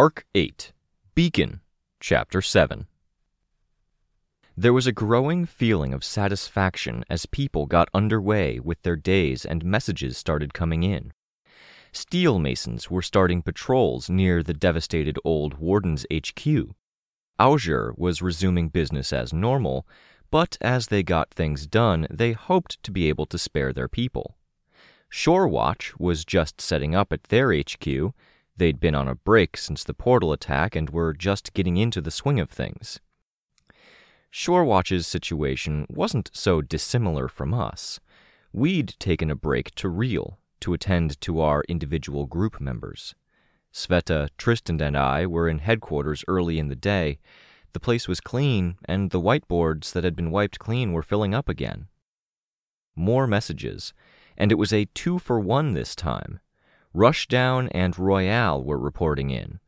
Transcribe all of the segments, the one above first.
Arc 8 Beacon, Chapter 7 There was a growing feeling of satisfaction as people got underway with their days and messages started coming in. Steel masons were starting patrols near the devastated old Warden's HQ. Augur was resuming business as normal, but as they got things done, they hoped to be able to spare their people. Shorewatch was just setting up at their HQ They'd been on a break since the portal attack and were just getting into the swing of things. Shorewatch's situation wasn't so dissimilar from us. We'd taken a break to reel, to attend to our individual group members. Sveta, Tristan, and I were in headquarters early in the day. The place was clean, and the whiteboards that had been wiped clean were filling up again. More messages, and it was a two for one this time. Rushdown and Royale were reporting in.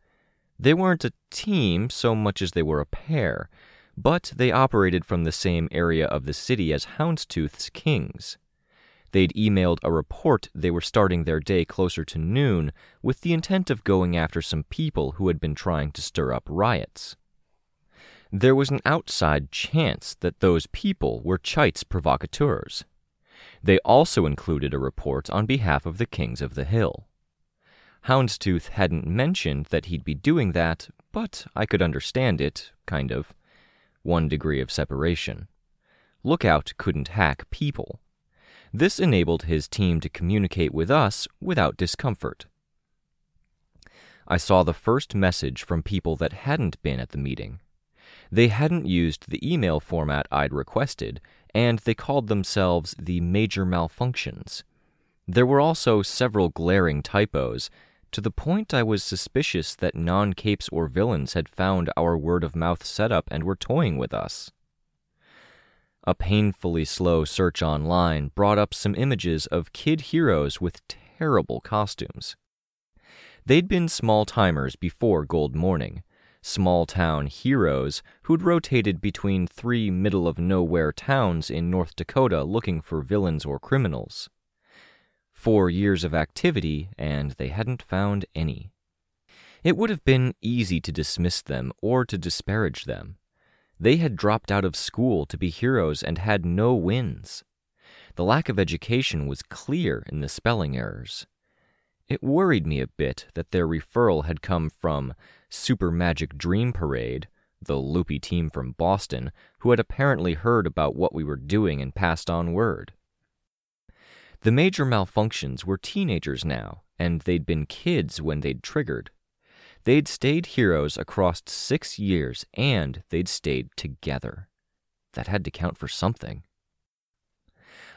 They weren't a team so much as they were a pair, but they operated from the same area of the city as Houndstooth's Kings. They'd emailed a report they were starting their day closer to noon with the intent of going after some people who had been trying to stir up riots. There was an outside chance that those people were Chite's provocateurs. They also included a report on behalf of the Kings of the Hill. Houndstooth hadn't mentioned that he'd be doing that, but I could understand it, kind of. One degree of separation. Lookout couldn't hack people. This enabled his team to communicate with us without discomfort. I saw the first message from people that hadn't been at the meeting. They hadn't used the email format I'd requested, and they called themselves the Major Malfunctions. There were also several glaring typos, to the point I was suspicious that non capes or villains had found our word of mouth setup and were toying with us. A painfully slow search online brought up some images of kid heroes with terrible costumes. They'd been small timers before Gold Morning, small town heroes who'd rotated between three middle of nowhere towns in North Dakota looking for villains or criminals. Four years of activity, and they hadn't found any. It would have been easy to dismiss them or to disparage them. They had dropped out of school to be heroes and had no wins. The lack of education was clear in the spelling errors. It worried me a bit that their referral had come from Super Magic Dream Parade, the loopy team from Boston, who had apparently heard about what we were doing and passed on word. The major malfunctions were teenagers now, and they'd been kids when they'd triggered. They'd stayed heroes across six years, and they'd stayed together. That had to count for something.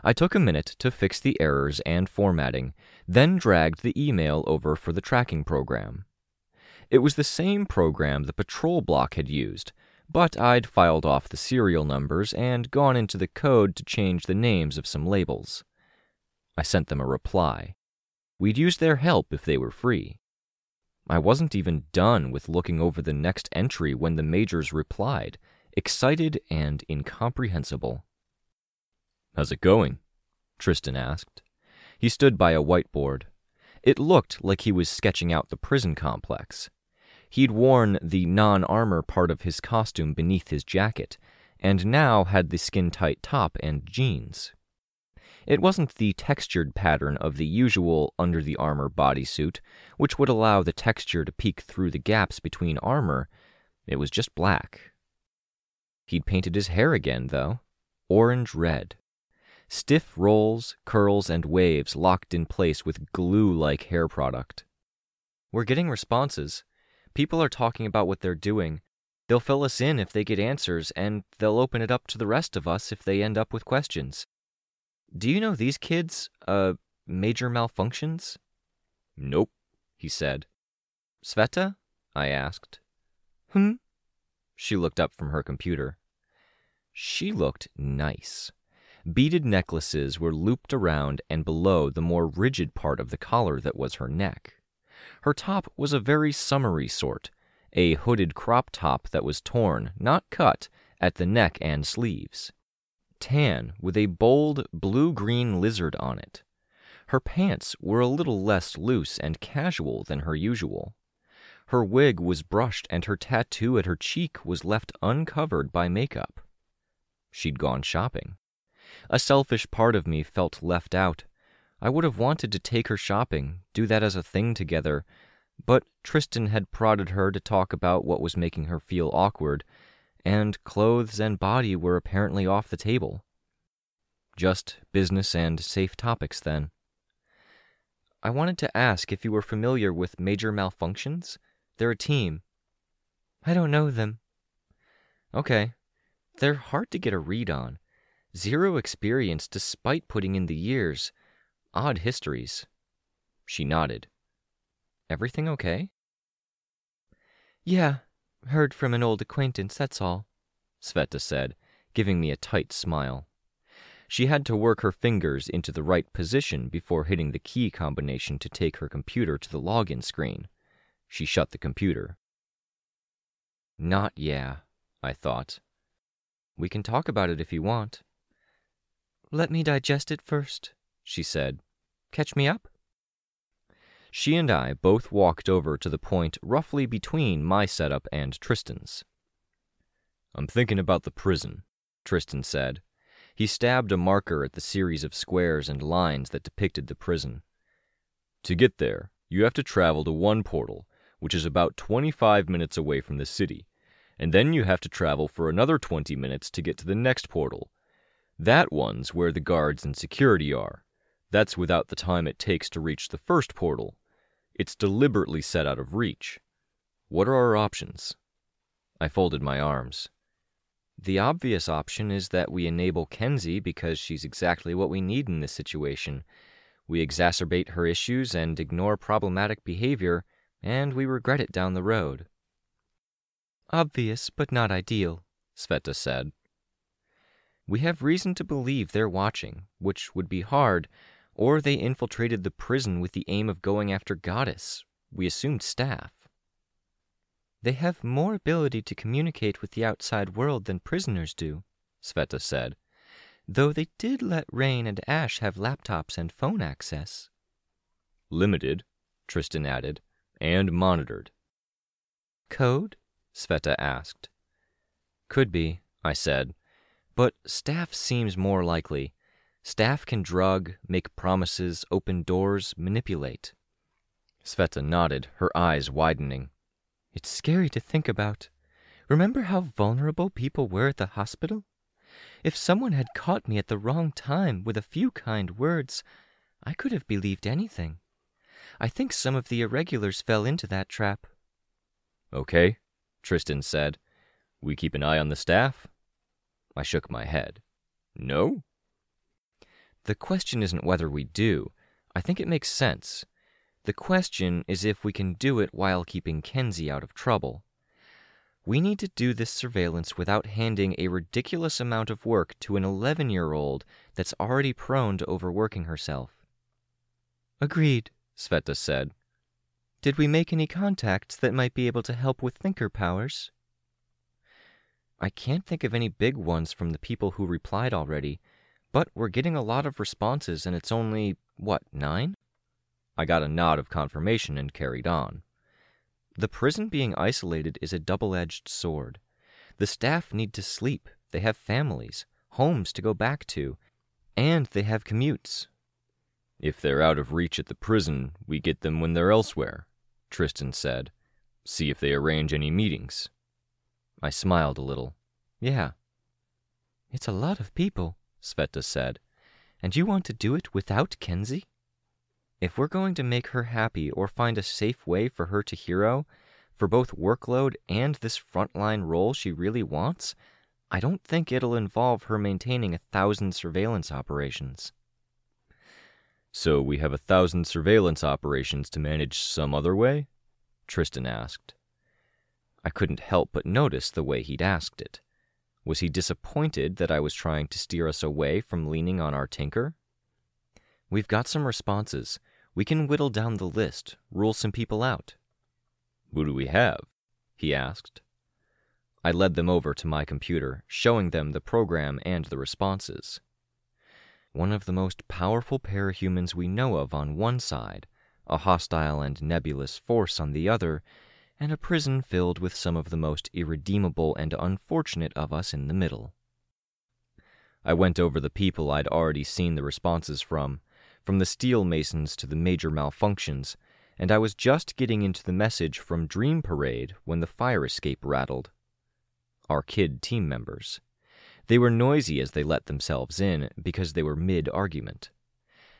I took a minute to fix the errors and formatting, then dragged the email over for the tracking program. It was the same program the patrol block had used, but I'd filed off the serial numbers and gone into the code to change the names of some labels. I sent them a reply. We'd use their help if they were free. I wasn't even done with looking over the next entry when the majors replied, excited and incomprehensible. How's it going? Tristan asked. He stood by a whiteboard. It looked like he was sketching out the prison complex. He'd worn the non armor part of his costume beneath his jacket, and now had the skin tight top and jeans. It wasn't the textured pattern of the usual under the armor bodysuit, which would allow the texture to peek through the gaps between armor. It was just black. He'd painted his hair again, though orange red. Stiff rolls, curls, and waves locked in place with glue like hair product. We're getting responses. People are talking about what they're doing. They'll fill us in if they get answers, and they'll open it up to the rest of us if they end up with questions. Do you know these kids, uh, major malfunctions? Nope, he said. Sveta? I asked. Hmm? She looked up from her computer. She looked nice. Beaded necklaces were looped around and below the more rigid part of the collar that was her neck. Her top was a very summery sort, a hooded crop top that was torn, not cut, at the neck and sleeves. Tan, with a bold blue green lizard on it. Her pants were a little less loose and casual than her usual. Her wig was brushed and her tattoo at her cheek was left uncovered by makeup. She'd gone shopping. A selfish part of me felt left out. I would have wanted to take her shopping, do that as a thing together, but Tristan had prodded her to talk about what was making her feel awkward, and clothes and body were apparently off the table. Just business and safe topics then. I wanted to ask if you were familiar with major malfunctions. They're a team. I don't know them. Okay. They're hard to get a read on. Zero experience despite putting in the years. Odd histories. She nodded. Everything okay? Yeah, heard from an old acquaintance, that's all, Sveta said, giving me a tight smile. She had to work her fingers into the right position before hitting the key combination to take her computer to the login screen. She shut the computer. Not yeah, I thought. We can talk about it if you want. Let me digest it first, she said. Catch me up? She and I both walked over to the point roughly between my setup and Tristan's. I'm thinking about the prison, Tristan said. He stabbed a marker at the series of squares and lines that depicted the prison. To get there, you have to travel to one portal, which is about 25 minutes away from the city, and then you have to travel for another 20 minutes to get to the next portal, that one's where the guards and security are. That's without the time it takes to reach the first portal. It's deliberately set out of reach. What are our options? I folded my arms. The obvious option is that we enable Kenzie because she's exactly what we need in this situation. We exacerbate her issues and ignore problematic behavior, and we regret it down the road. Obvious, but not ideal, Sveta said. We have reason to believe they're watching, which would be hard, or they infiltrated the prison with the aim of going after Goddess. We assumed staff. They have more ability to communicate with the outside world than prisoners do, Sveta said, though they did let Rain and Ash have laptops and phone access. Limited, Tristan added, and monitored. Code? Sveta asked. Could be, I said, but staff seems more likely. Staff can drug, make promises, open doors, manipulate. Sveta nodded, her eyes widening. It's scary to think about. Remember how vulnerable people were at the hospital? If someone had caught me at the wrong time with a few kind words, I could have believed anything. I think some of the irregulars fell into that trap. Okay, Tristan said. We keep an eye on the staff? I shook my head. No? The question isn't whether we do. I think it makes sense. The question is if we can do it while keeping Kenzie out of trouble. We need to do this surveillance without handing a ridiculous amount of work to an 11 year old that's already prone to overworking herself. Agreed, Sveta said. Did we make any contacts that might be able to help with thinker powers? I can't think of any big ones from the people who replied already, but we're getting a lot of responses and it's only, what, nine? I got a nod of confirmation and carried on. The prison being isolated is a double edged sword. The staff need to sleep, they have families, homes to go back to, and they have commutes. If they're out of reach at the prison, we get them when they're elsewhere, Tristan said. See if they arrange any meetings. I smiled a little. Yeah. It's a lot of people, Sveta said. And you want to do it without Kenzie? If we're going to make her happy or find a safe way for her to hero, for both workload and this frontline role she really wants, I don't think it'll involve her maintaining a thousand surveillance operations. So we have a thousand surveillance operations to manage some other way? Tristan asked. I couldn't help but notice the way he'd asked it. Was he disappointed that I was trying to steer us away from leaning on our tinker? We've got some responses. We can whittle down the list, rule some people out. Who do we have? he asked. I led them over to my computer, showing them the program and the responses. One of the most powerful parahumans we know of on one side, a hostile and nebulous force on the other, and a prison filled with some of the most irredeemable and unfortunate of us in the middle. I went over the people I'd already seen the responses from, from the steel masons to the major malfunctions, and I was just getting into the message from Dream Parade when the fire escape rattled. Our kid team members. They were noisy as they let themselves in because they were mid argument.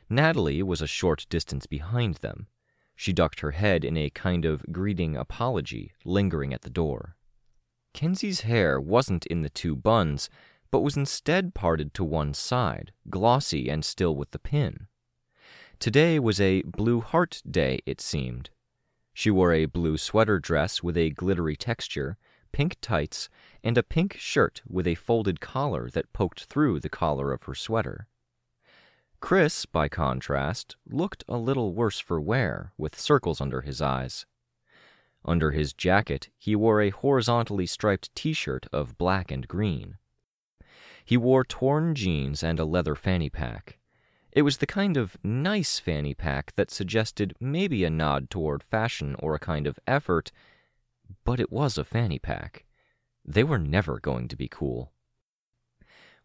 Natalie was a short distance behind them, she ducked her head in a kind of greeting apology, lingering at the door. Kenzie's hair wasn't in the two buns, but was instead parted to one side, glossy and still with the pin. Today was a blue heart day, it seemed. She wore a blue sweater dress with a glittery texture, pink tights, and a pink shirt with a folded collar that poked through the collar of her sweater. Chris, by contrast, looked a little worse for wear, with circles under his eyes. Under his jacket, he wore a horizontally striped t shirt of black and green. He wore torn jeans and a leather fanny pack. It was the kind of nice fanny pack that suggested maybe a nod toward fashion or a kind of effort, but it was a fanny pack. They were never going to be cool.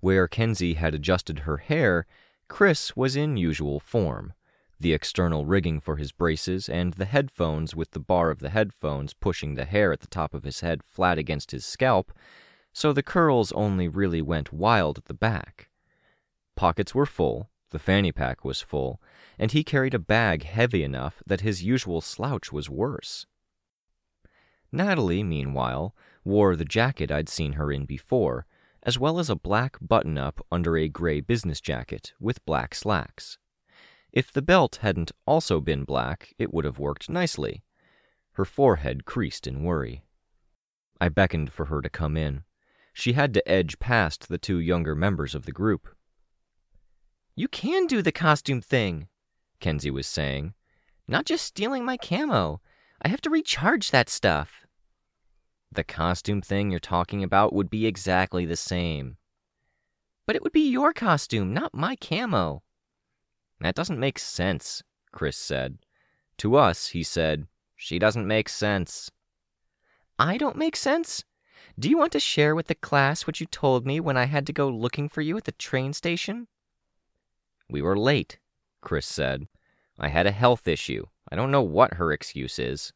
Where Kenzie had adjusted her hair, Chris was in usual form. The external rigging for his braces and the headphones with the bar of the headphones pushing the hair at the top of his head flat against his scalp, so the curls only really went wild at the back. Pockets were full, the fanny pack was full, and he carried a bag heavy enough that his usual slouch was worse. Natalie, meanwhile, wore the jacket I'd seen her in before, as well as a black button up under a gray business jacket with black slacks. If the belt hadn't also been black, it would have worked nicely. Her forehead creased in worry. I beckoned for her to come in. She had to edge past the two younger members of the group. You can do the costume thing, Kenzie was saying. Not just stealing my camo. I have to recharge that stuff. The costume thing you're talking about would be exactly the same. But it would be your costume, not my camo. That doesn't make sense, Chris said. To us, he said, she doesn't make sense. I don't make sense? Do you want to share with the class what you told me when I had to go looking for you at the train station? We were late, Chris said. I had a health issue. I don't know what her excuse is.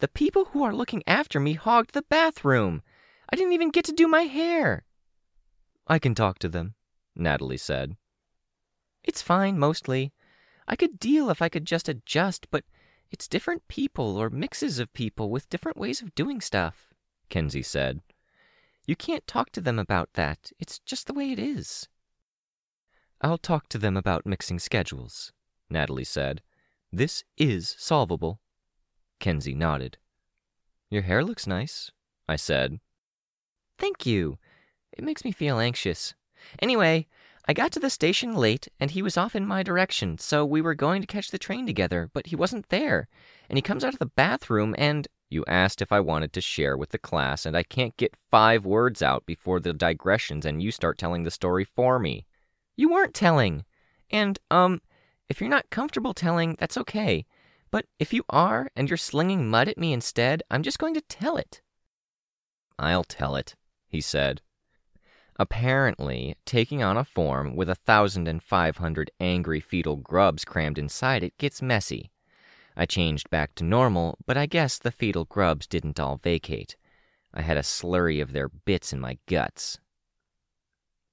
The people who are looking after me hogged the bathroom. I didn't even get to do my hair. I can talk to them, Natalie said. It's fine, mostly. I could deal if I could just adjust, but it's different people or mixes of people with different ways of doing stuff, Kenzie said. You can't talk to them about that. It's just the way it is. I'll talk to them about mixing schedules, Natalie said. This is solvable. Kenzie nodded. Your hair looks nice, I said. Thank you. It makes me feel anxious. Anyway, I got to the station late and he was off in my direction, so we were going to catch the train together, but he wasn't there. And he comes out of the bathroom and. You asked if I wanted to share with the class, and I can't get five words out before the digressions and you start telling the story for me. You weren't telling. And, um, if you're not comfortable telling, that's okay. But if you are, and you're slinging mud at me instead, I'm just going to tell it. I'll tell it, he said. Apparently, taking on a form with a thousand and five hundred angry fetal grubs crammed inside it gets messy. I changed back to normal, but I guess the fetal grubs didn't all vacate. I had a slurry of their bits in my guts.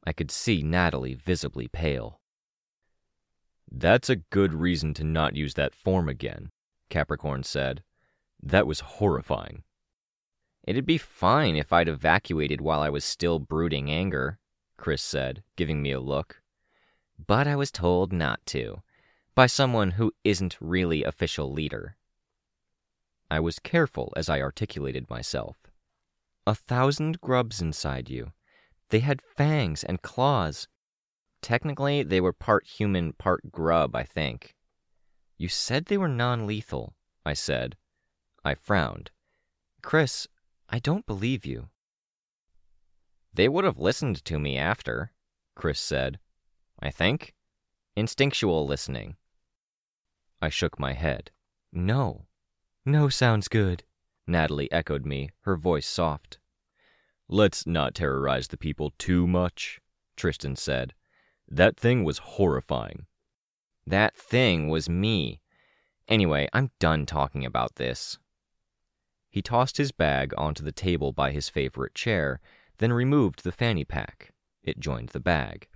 I could see Natalie visibly pale. That's a good reason to not use that form again, Capricorn said. That was horrifying. It'd be fine if I'd evacuated while I was still brooding anger, Chris said, giving me a look. But I was told not to, by someone who isn't really official leader. I was careful as I articulated myself. A thousand grubs inside you. They had fangs and claws. Technically, they were part human, part grub, I think. You said they were non lethal, I said. I frowned. Chris, I don't believe you. They would have listened to me after, Chris said. I think. Instinctual listening. I shook my head. No. No sounds good. Natalie echoed me, her voice soft. Let's not terrorize the people too much, Tristan said. That thing was horrifying. That thing was me. Anyway, I'm done talking about this. He tossed his bag onto the table by his favorite chair, then removed the fanny pack. It joined the bag.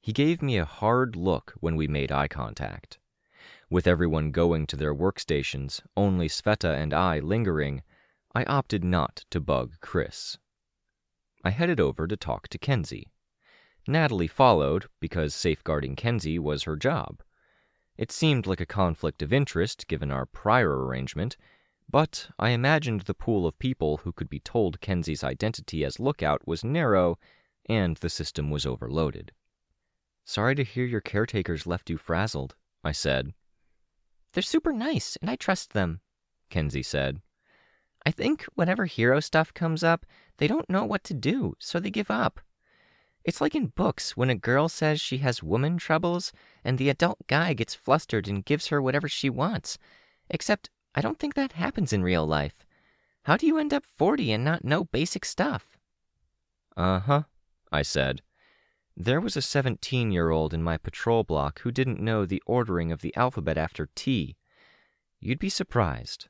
He gave me a hard look when we made eye contact. With everyone going to their workstations, only Sveta and I lingering, I opted not to bug Chris. I headed over to talk to Kenzie. Natalie followed because safeguarding Kenzie was her job. It seemed like a conflict of interest given our prior arrangement, but I imagined the pool of people who could be told Kenzie's identity as Lookout was narrow and the system was overloaded. Sorry to hear your caretakers left you frazzled, I said. They're super nice, and I trust them, Kenzie said. I think whenever hero stuff comes up, they don't know what to do, so they give up. It's like in books when a girl says she has woman troubles and the adult guy gets flustered and gives her whatever she wants. Except I don't think that happens in real life. How do you end up 40 and not know basic stuff? Uh huh, I said. There was a 17 year old in my patrol block who didn't know the ordering of the alphabet after T. You'd be surprised.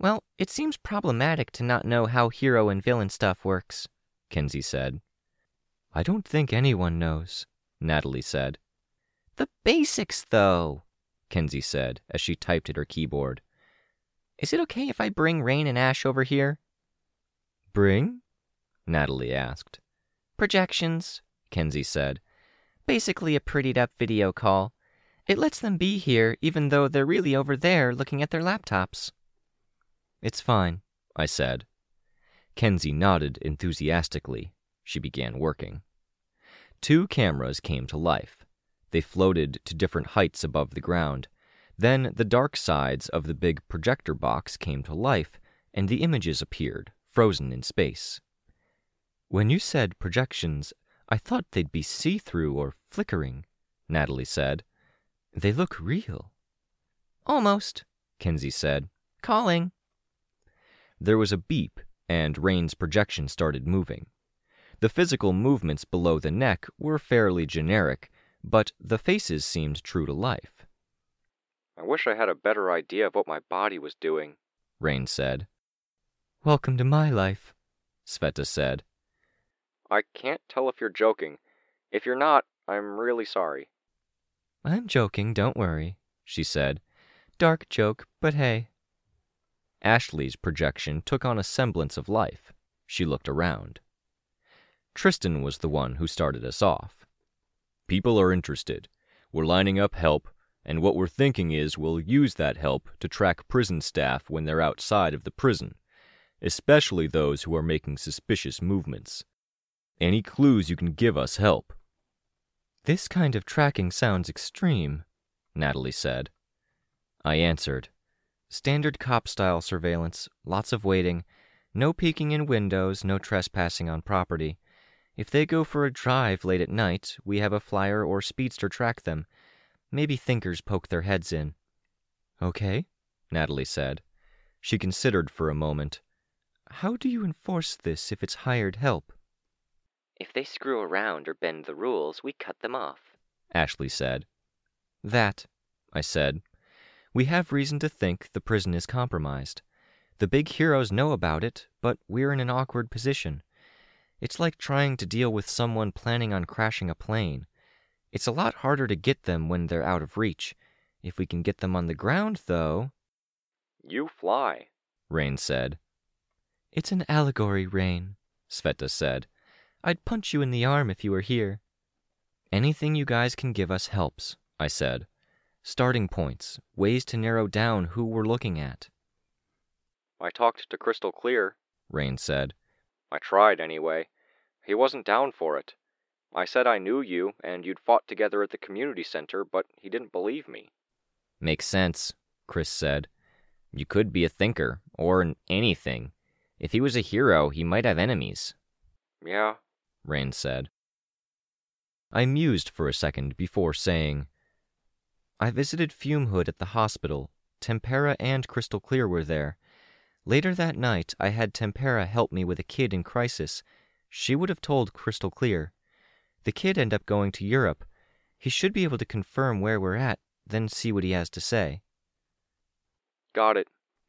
Well, it seems problematic to not know how hero and villain stuff works, Kenzie said. I don't think anyone knows, Natalie said. The basics, though, Kenzie said as she typed at her keyboard. Is it okay if I bring Rain and Ash over here? Bring? Natalie asked. Projections, Kenzie said. Basically a prettied up video call. It lets them be here even though they're really over there looking at their laptops. It's fine, I said. Kenzie nodded enthusiastically. She began working. Two cameras came to life. They floated to different heights above the ground. Then the dark sides of the big projector box came to life, and the images appeared, frozen in space. When you said projections, I thought they'd be see through or flickering, Natalie said. They look real. Almost, Kenzie said. Calling. There was a beep, and Rain's projection started moving. The physical movements below the neck were fairly generic, but the faces seemed true to life. I wish I had a better idea of what my body was doing, Rain said. Welcome to my life, Sveta said. I can't tell if you're joking. If you're not, I'm really sorry. I'm joking, don't worry, she said. Dark joke, but hey. Ashley's projection took on a semblance of life. She looked around. Tristan was the one who started us off. People are interested. We're lining up help, and what we're thinking is we'll use that help to track prison staff when they're outside of the prison, especially those who are making suspicious movements. Any clues you can give us help. This kind of tracking sounds extreme, Natalie said. I answered. Standard cop style surveillance, lots of waiting, no peeking in windows, no trespassing on property. If they go for a drive late at night, we have a flyer or speedster track them. Maybe thinkers poke their heads in. Okay, Natalie said. She considered for a moment. How do you enforce this if it's hired help? If they screw around or bend the rules, we cut them off, Ashley said. That, I said. We have reason to think the prison is compromised. The big heroes know about it, but we're in an awkward position. It's like trying to deal with someone planning on crashing a plane. It's a lot harder to get them when they're out of reach. If we can get them on the ground, though. You fly, Rain said. It's an allegory, Rain, Sveta said. I'd punch you in the arm if you were here. Anything you guys can give us helps, I said. Starting points, ways to narrow down who we're looking at. I talked to Crystal Clear, Rain said. I tried anyway. He wasn't down for it. I said I knew you and you'd fought together at the community center, but he didn't believe me. Makes sense, Chris said. You could be a thinker, or an anything. If he was a hero, he might have enemies. Yeah, Rain said. I mused for a second before saying, I visited Fumehood at the hospital. Tempera and Crystal Clear were there. Later that night, I had Tempera help me with a kid in crisis. She would have told Crystal Clear. The kid end up going to Europe. He should be able to confirm where we're at, then see what he has to say. got it.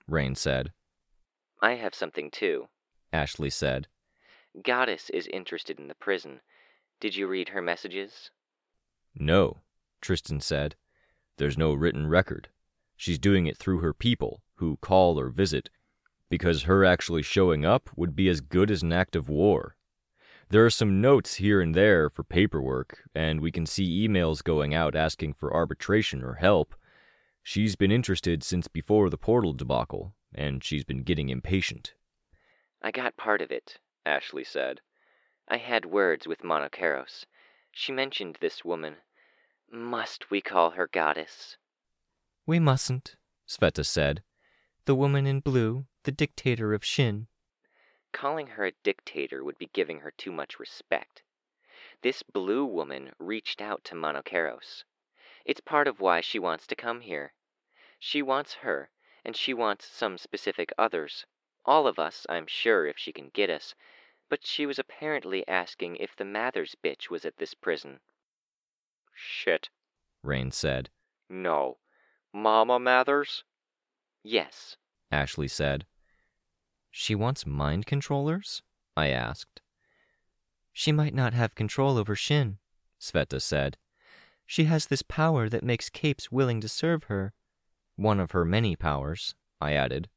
Rain said. I have something too. Ashley said. Goddess is interested in the prison. Did you read her messages? No, Tristan said. There's no written record. She's doing it through her people, who call or visit, because her actually showing up would be as good as an act of war. There are some notes here and there for paperwork, and we can see emails going out asking for arbitration or help. She's been interested since before the portal debacle, and she's been getting impatient. I got part of it, Ashley said. I had words with Monokeros. She mentioned this woman. Must we call her goddess? We mustn't, Sveta said. The woman in blue, the dictator of Shin. Calling her a dictator would be giving her too much respect. This blue woman reached out to Monokeros. It's part of why she wants to come here. She wants her, and she wants some specific others. All of us, I'm sure, if she can get us. But she was apparently asking if the Mathers bitch was at this prison. Shit. Rain said. No. Mama Mathers? Yes, Ashley said. She wants mind controllers? I asked. She might not have control over Shin, Sveta said. She has this power that makes capes willing to serve her. One of her many powers, I added.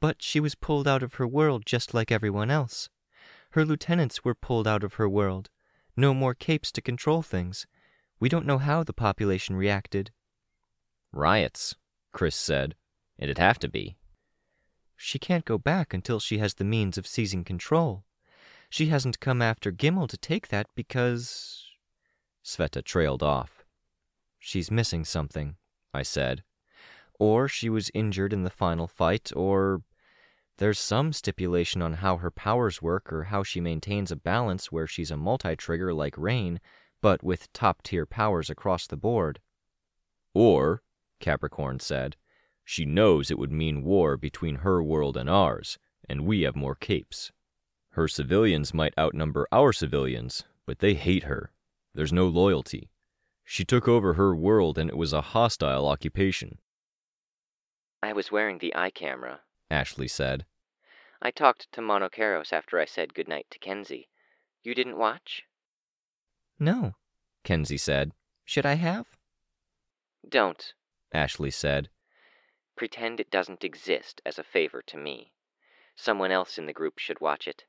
But she was pulled out of her world just like everyone else. Her lieutenants were pulled out of her world. No more capes to control things. We don't know how the population reacted. Riots, Chris said. It'd have to be. She can't go back until she has the means of seizing control. She hasn't come after Gimel to take that because. Sveta trailed off. She's missing something, I said. Or she was injured in the final fight, or there's some stipulation on how her powers work or how she maintains a balance where she's a multi trigger like Rain, but with top tier powers across the board. Or, Capricorn said, she knows it would mean war between her world and ours, and we have more capes. Her civilians might outnumber our civilians, but they hate her. There's no loyalty. She took over her world and it was a hostile occupation. I was wearing the eye camera. Ashley said. I talked to Monokeros after I said goodnight to Kenzie. You didn't watch? No, Kenzie said. Should I have? Don't. Ashley said. Pretend it doesn't exist as a favor to me. Someone else in the group should watch it.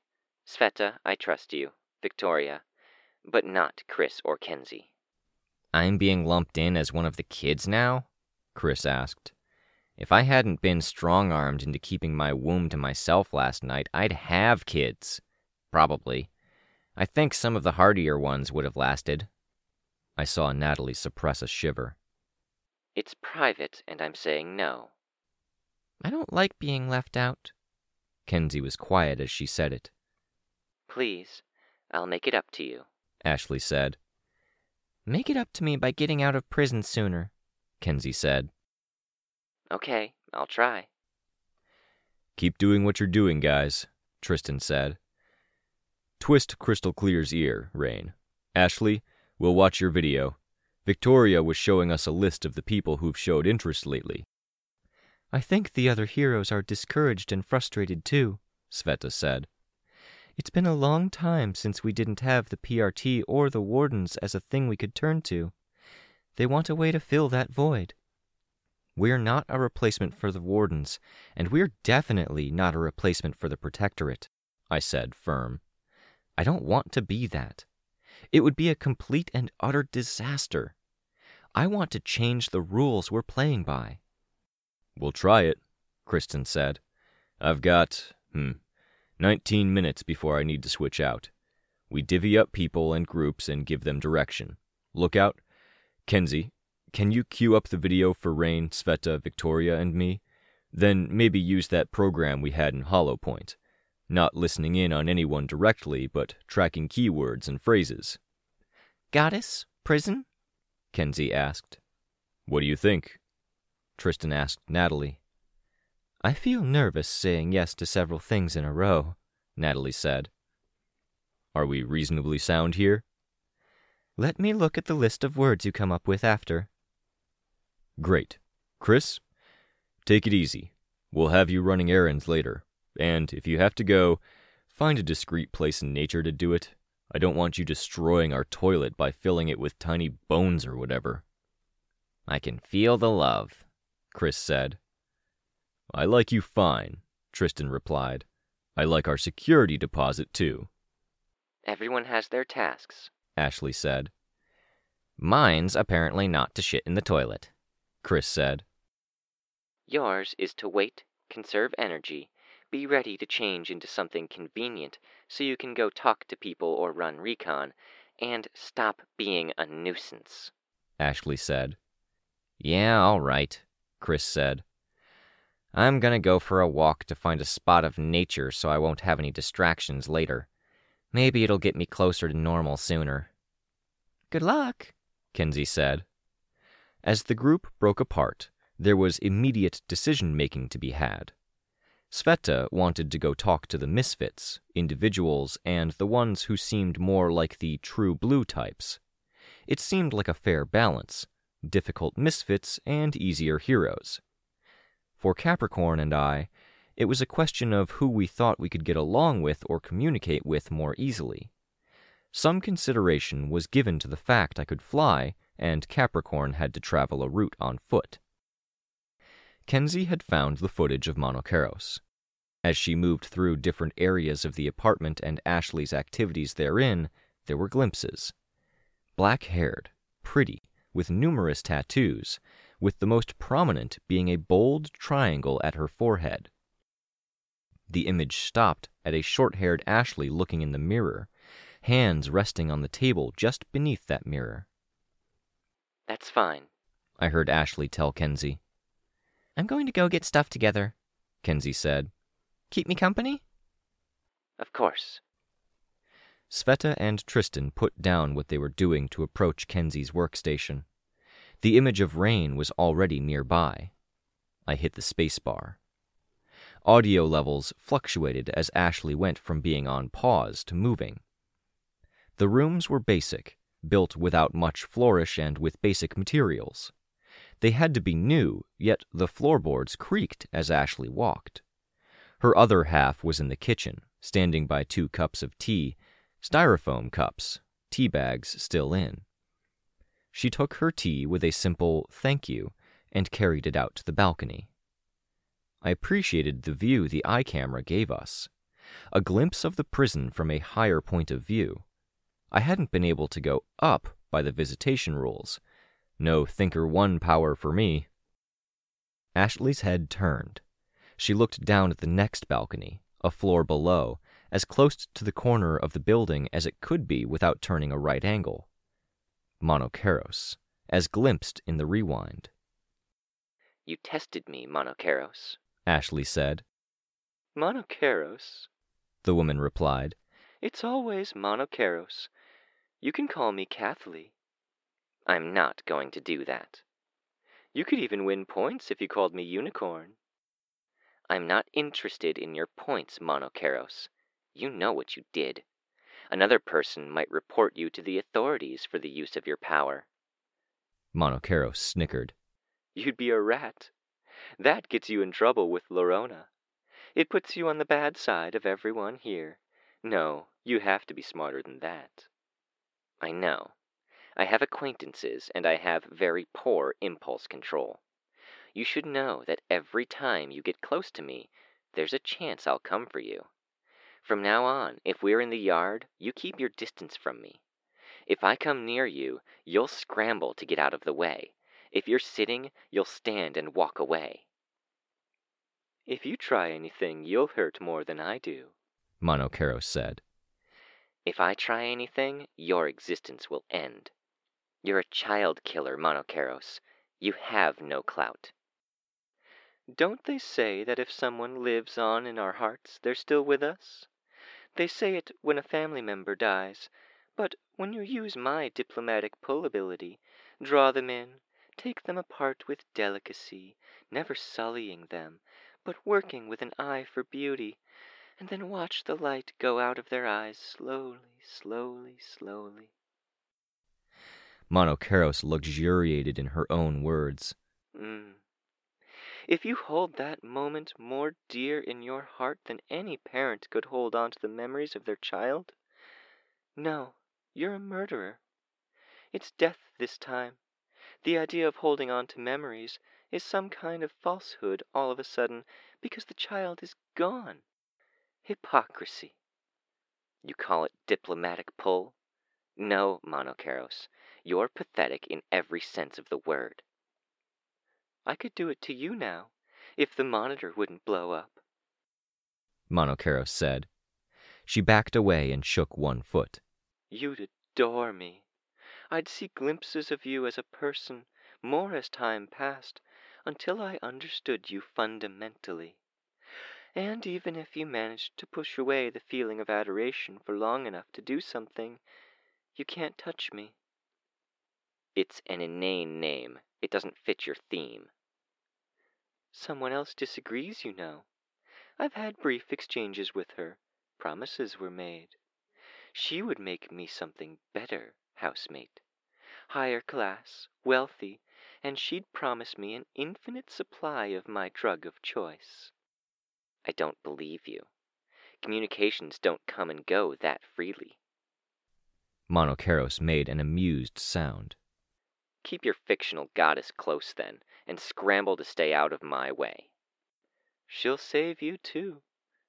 Sveta, I trust you. Victoria. But not Chris or Kenzie. I'm being lumped in as one of the kids now? Chris asked. If I hadn't been strong armed into keeping my womb to myself last night, I'd have kids. Probably. I think some of the hardier ones would have lasted. I saw Natalie suppress a shiver. It's private, and I'm saying no. I don't like being left out. Kenzie was quiet as she said it. Please, I'll make it up to you. Ashley said. Make it up to me by getting out of prison sooner, Kenzie said. Okay, I'll try. Keep doing what you're doing, guys, Tristan said. Twist Crystal Clear's ear, Rain. Ashley, we'll watch your video. Victoria was showing us a list of the people who've showed interest lately. I think the other heroes are discouraged and frustrated too, Sveta said. It's been a long time since we didn't have the PRT or the Wardens as a thing we could turn to. They want a way to fill that void. We're not a replacement for the Wardens, and we're definitely not a replacement for the Protectorate, I said, firm. I don't want to be that. It would be a complete and utter disaster. I want to change the rules we're playing by. We'll try it, Tristan said. I've got, hmm, 19 minutes before I need to switch out. We divvy up people and groups and give them direction. Look out. Kenzie, can you cue up the video for Rain, Sveta, Victoria, and me? Then maybe use that program we had in Hollow Point. Not listening in on anyone directly, but tracking keywords and phrases. Goddess? Prison? Kenzie asked. What do you think? Tristan asked Natalie. I feel nervous saying yes to several things in a row, Natalie said. Are we reasonably sound here? Let me look at the list of words you come up with after. Great. Chris, take it easy. We'll have you running errands later. And if you have to go, find a discreet place in nature to do it. I don't want you destroying our toilet by filling it with tiny bones or whatever. I can feel the love, Chris said. I like you fine, Tristan replied. I like our security deposit, too. Everyone has their tasks, Ashley said. Mine's apparently not to shit in the toilet, Chris said. Yours is to wait, conserve energy, be ready to change into something convenient so you can go talk to people or run recon, and stop being a nuisance, Ashley said. Yeah, all right, Chris said. I'm gonna go for a walk to find a spot of nature so I won't have any distractions later. Maybe it'll get me closer to normal sooner. Good luck, Kenzie said. As the group broke apart, there was immediate decision making to be had. Sveta wanted to go talk to the misfits, individuals, and the ones who seemed more like the true blue types. It seemed like a fair balance difficult misfits and easier heroes. For Capricorn and I, it was a question of who we thought we could get along with or communicate with more easily. Some consideration was given to the fact I could fly, and Capricorn had to travel a route on foot. Kenzie had found the footage of Monokeros. As she moved through different areas of the apartment and Ashley's activities therein, there were glimpses. Black haired, pretty, with numerous tattoos, with the most prominent being a bold triangle at her forehead. The image stopped at a short haired Ashley looking in the mirror, hands resting on the table just beneath that mirror. That's fine, I heard Ashley tell Kenzie. I'm going to go get stuff together, Kenzie said. Keep me company? Of course. Sveta and Tristan put down what they were doing to approach Kenzie's workstation. The image of Rain was already nearby. I hit the spacebar. Audio levels fluctuated as Ashley went from being on pause to moving. The rooms were basic, built without much flourish and with basic materials. They had to be new, yet the floorboards creaked as Ashley walked. Her other half was in the kitchen, standing by two cups of tea, styrofoam cups, tea bags still in. She took her tea with a simple thank you and carried it out to the balcony. I appreciated the view the eye camera gave us. A glimpse of the prison from a higher point of view. I hadn't been able to go up by the visitation rules. No Thinker 1 power for me. Ashley's head turned. She looked down at the next balcony, a floor below, as close to the corner of the building as it could be without turning a right angle. Monokeros, as glimpsed in the rewind. You tested me, Monokeros, Ashley said. Monokeros, the woman replied. It's always Monokeros. You can call me Kathleen. I'm not going to do that. You could even win points if you called me Unicorn. I'm not interested in your points, Monokeros. You know what you did. Another person might report you to the authorities for the use of your power. Monokeros snickered. You'd be a rat. That gets you in trouble with Lorona. It puts you on the bad side of everyone here. No, you have to be smarter than that. I know. I have acquaintances, and I have very poor impulse control. You should know that every time you get close to me, there's a chance I'll come for you. From now on, if we're in the yard, you keep your distance from me. If I come near you, you'll scramble to get out of the way. If you're sitting, you'll stand and walk away. If you try anything, you'll hurt more than I do, Monokeros said. If I try anything, your existence will end. You're a child killer, Monokeros. You have no clout. Don't they say that if someone lives on in our hearts, they're still with us? They say it when a family member dies, but when you use my diplomatic pull ability, draw them in, take them apart with delicacy, never sullying them, but working with an eye for beauty, and then watch the light go out of their eyes slowly, slowly, slowly. Monokeros luxuriated in her own words. Mm. If you hold that moment more dear in your heart than any parent could hold on to the memories of their child, no, you're a murderer. It's death this time. The idea of holding on to memories is some kind of falsehood all of a sudden because the child is gone. Hypocrisy. You call it diplomatic pull? No, Monokeros, you're pathetic in every sense of the word. I could do it to you now, if the monitor wouldn't blow up. Monokeros said. She backed away and shook one foot. You'd adore me. I'd see glimpses of you as a person, more as time passed, until I understood you fundamentally. And even if you managed to push away the feeling of adoration for long enough to do something, you can't touch me. It's an inane name. It doesn't fit your theme. Someone else disagrees, you know. I've had brief exchanges with her. Promises were made. She would make me something better, housemate. Higher class, wealthy, and she'd promise me an infinite supply of my drug of choice. I don't believe you. Communications don't come and go that freely. Monokeros made an amused sound. Keep your fictional goddess close, then, and scramble to stay out of my way. She'll save you, too.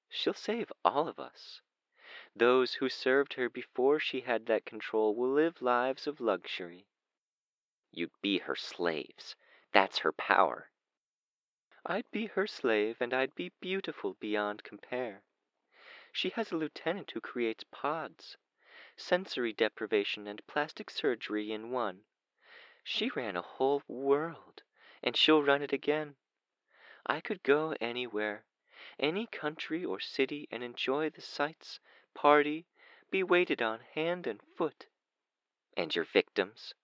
She'll save all of us. Those who served her before she had that control will live lives of luxury. You'd be her slaves. That's her power. I'd be her slave, and I'd be beautiful beyond compare. She has a lieutenant who creates pods, sensory deprivation and plastic surgery in one. She ran a whole world, and she'll run it again. I could go anywhere, any country or city, and enjoy the sights, party, be waited on hand and foot. And your victims?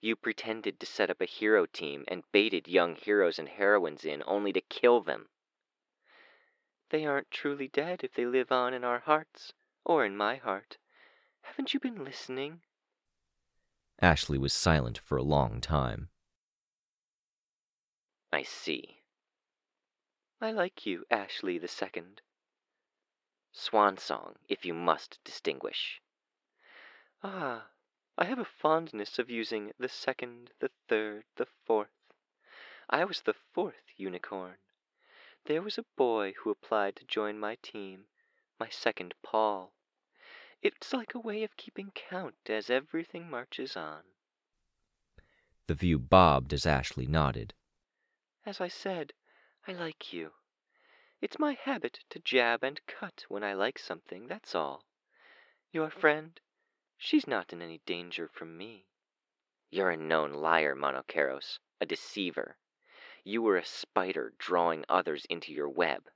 You pretended to set up a hero team and baited young heroes and heroines in only to kill them. They aren't truly dead if they live on in our hearts, or in my heart. Haven't you been listening? Ashley was silent for a long time. I see. I like you, Ashley the Second. Swansong, if you must distinguish. Ah, I have a fondness of using the second, the third, the fourth. I was the fourth unicorn. There was a boy who applied to join my team, my second Paul. It's like a way of keeping count as everything marches on. The view bobbed as Ashley nodded. As I said, I like you. It's my habit to jab and cut when I like something, that's all. Your friend, she's not in any danger from me. You're a known liar, Monokeros, a deceiver. You were a spider drawing others into your web.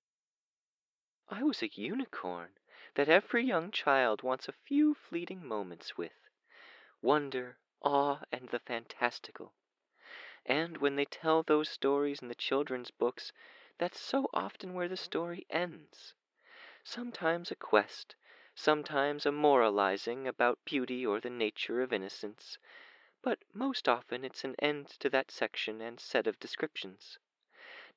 I was a unicorn that every young child wants a few fleeting moments with wonder, awe, and the fantastical. And when they tell those stories in the children's books, that's so often where the story ends. Sometimes a quest, sometimes a moralizing about beauty or the nature of innocence, but most often it's an end to that section and set of descriptions.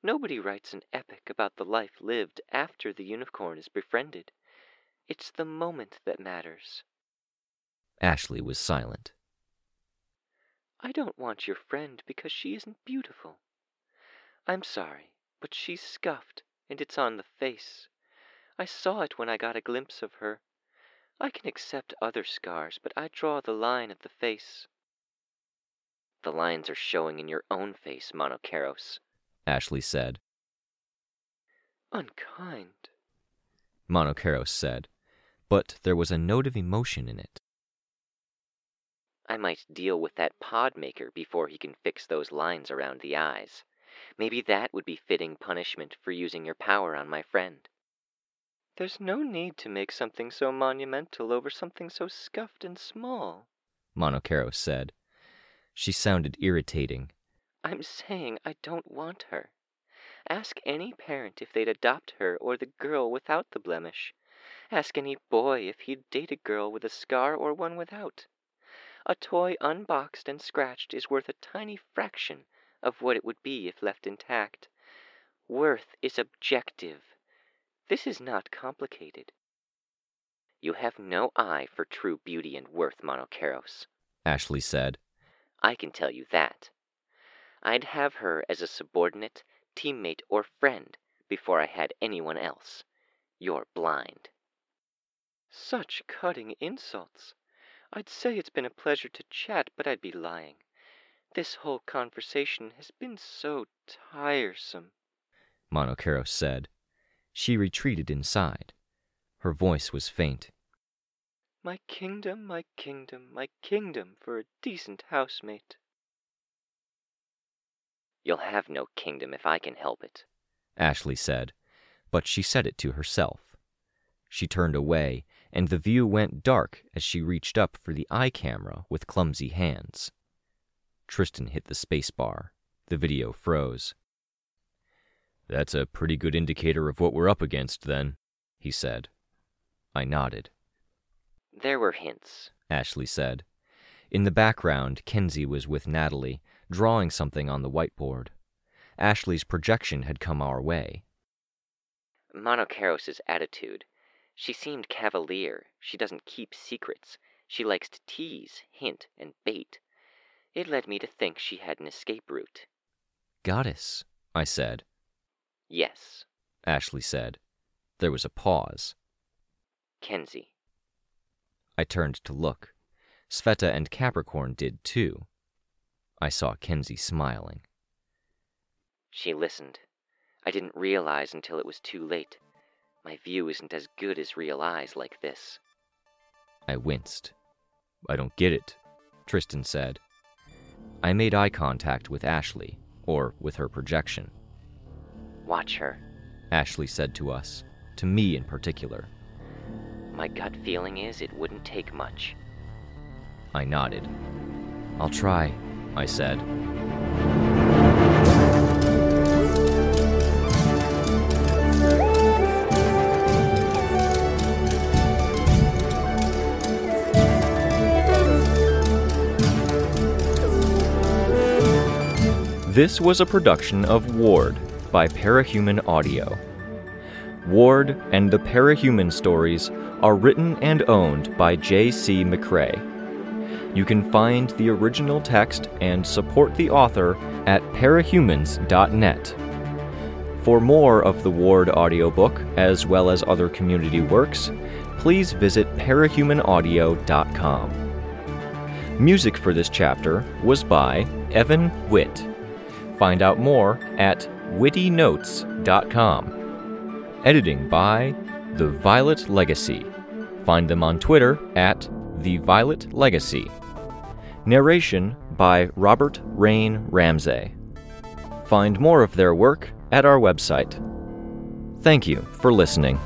Nobody writes an epic about the life lived after the unicorn is befriended. It's the moment that matters. Ashley was silent. I don't want your friend because she isn't beautiful. I'm sorry, but she's scuffed, and it's on the face. I saw it when I got a glimpse of her. I can accept other scars, but I draw the line at the face. The lines are showing in your own face, Monokeros, Ashley said. Unkind, Monokeros said, but there was a note of emotion in it. I might deal with that pod maker before he can fix those lines around the eyes. Maybe that would be fitting punishment for using your power on my friend. There's no need to make something so monumental over something so scuffed and small, Monokeros said. She sounded irritating. I'm saying I don't want her. Ask any parent if they'd adopt her or the girl without the blemish. Ask any boy if he'd date a girl with a scar or one without. A toy unboxed and scratched is worth a tiny fraction of what it would be if left intact. Worth is objective. This is not complicated. You have no eye for true beauty and worth, Monokeros, Ashley said. I can tell you that. I'd have her as a subordinate, teammate, or friend before I had anyone else. You're blind. Such cutting insults. I'd say it's been a pleasure to chat, but I'd be lying. This whole conversation has been so tiresome, Monokeros said. She retreated inside. Her voice was faint. My kingdom, my kingdom, my kingdom for a decent housemate. You'll have no kingdom if I can help it, Ashley said, but she said it to herself. She turned away, and the view went dark as she reached up for the eye camera with clumsy hands. Tristan hit the spacebar. The video froze. That's a pretty good indicator of what we're up against, then, he said. I nodded. There were hints, Ashley said. In the background, Kenzie was with Natalie, drawing something on the whiteboard. Ashley's projection had come our way. Monokeros's attitude. She seemed cavalier. She doesn't keep secrets. She likes to tease, hint, and bait. It led me to think she had an escape route. Goddess, I said. Yes, Ashley said. There was a pause. Kenzie. I turned to look. Sveta and Capricorn did too. I saw Kenzie smiling. She listened. I didn't realize until it was too late. My view isn't as good as real eyes like this. I winced. I don't get it, Tristan said. I made eye contact with Ashley, or with her projection. Watch her, Ashley said to us, to me in particular. My gut feeling is it wouldn't take much. I nodded. I'll try, I said. This was a production of Ward by Parahuman Audio. Ward and the Parahuman stories are written and owned by J.C. McCrae. You can find the original text and support the author at parahumans.net. For more of the Ward audiobook, as well as other community works, please visit parahumanaudio.com. Music for this chapter was by Evan Witt. Find out more at wittynotes.com. Editing by The Violet Legacy. Find them on Twitter at The Violet Legacy. Narration by Robert Rain Ramsay. Find more of their work at our website. Thank you for listening.